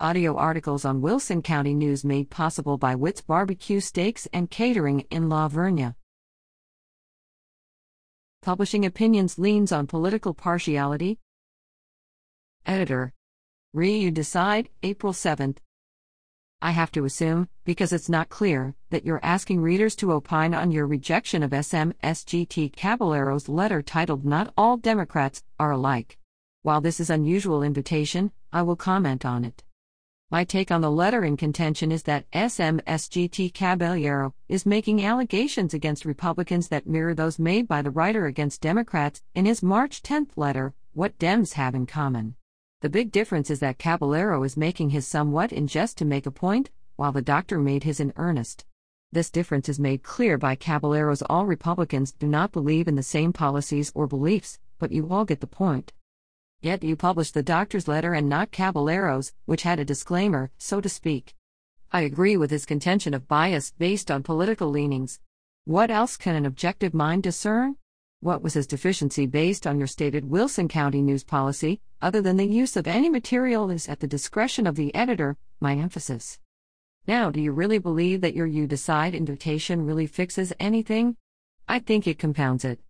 Audio articles on Wilson County News made possible by Witt's Barbecue Steaks and Catering in La Vernia. Publishing opinions leans on political partiality. Editor. Re you decide, April 7th. I have to assume, because it's not clear, that you're asking readers to opine on your rejection of SMSGT Caballero's letter titled Not All Democrats Are Alike. While this is unusual invitation, I will comment on it. My take on the letter in contention is that SMSGT Caballero is making allegations against Republicans that mirror those made by the writer against Democrats in his March 10th letter, What Dems Have in Common. The big difference is that Caballero is making his somewhat in jest to make a point, while the doctor made his in earnest. This difference is made clear by Caballero's All Republicans do not believe in the same policies or beliefs, but you all get the point. Yet you published the doctor's letter and not Caballero's, which had a disclaimer, so to speak. I agree with his contention of bias based on political leanings. What else can an objective mind discern? What was his deficiency based on your stated Wilson County news policy, other than the use of any material is at the discretion of the editor, my emphasis. Now, do you really believe that your You Decide invitation really fixes anything? I think it compounds it.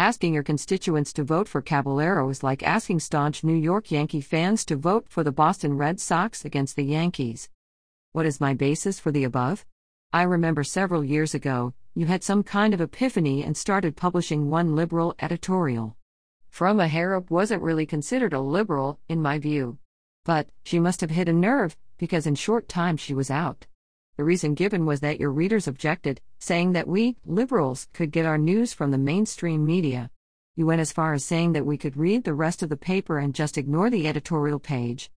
Asking your constituents to vote for Caballero is like asking staunch New York Yankee fans to vote for the Boston Red Sox against the Yankees. What is my basis for the above? I remember several years ago, you had some kind of epiphany and started publishing one liberal editorial. Froma Harrop wasn't really considered a liberal, in my view. But, she must have hit a nerve, because in short time she was out. The reason given was that your readers objected, saying that we, liberals, could get our news from the mainstream media. You went as far as saying that we could read the rest of the paper and just ignore the editorial page.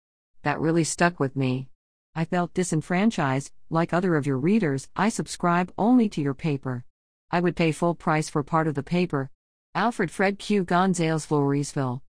That really stuck with me. I felt disenfranchised, like other of your readers, I subscribe only to your paper. I would pay full price for part of the paper. Alfred Fred Q. Gonzales Floresville.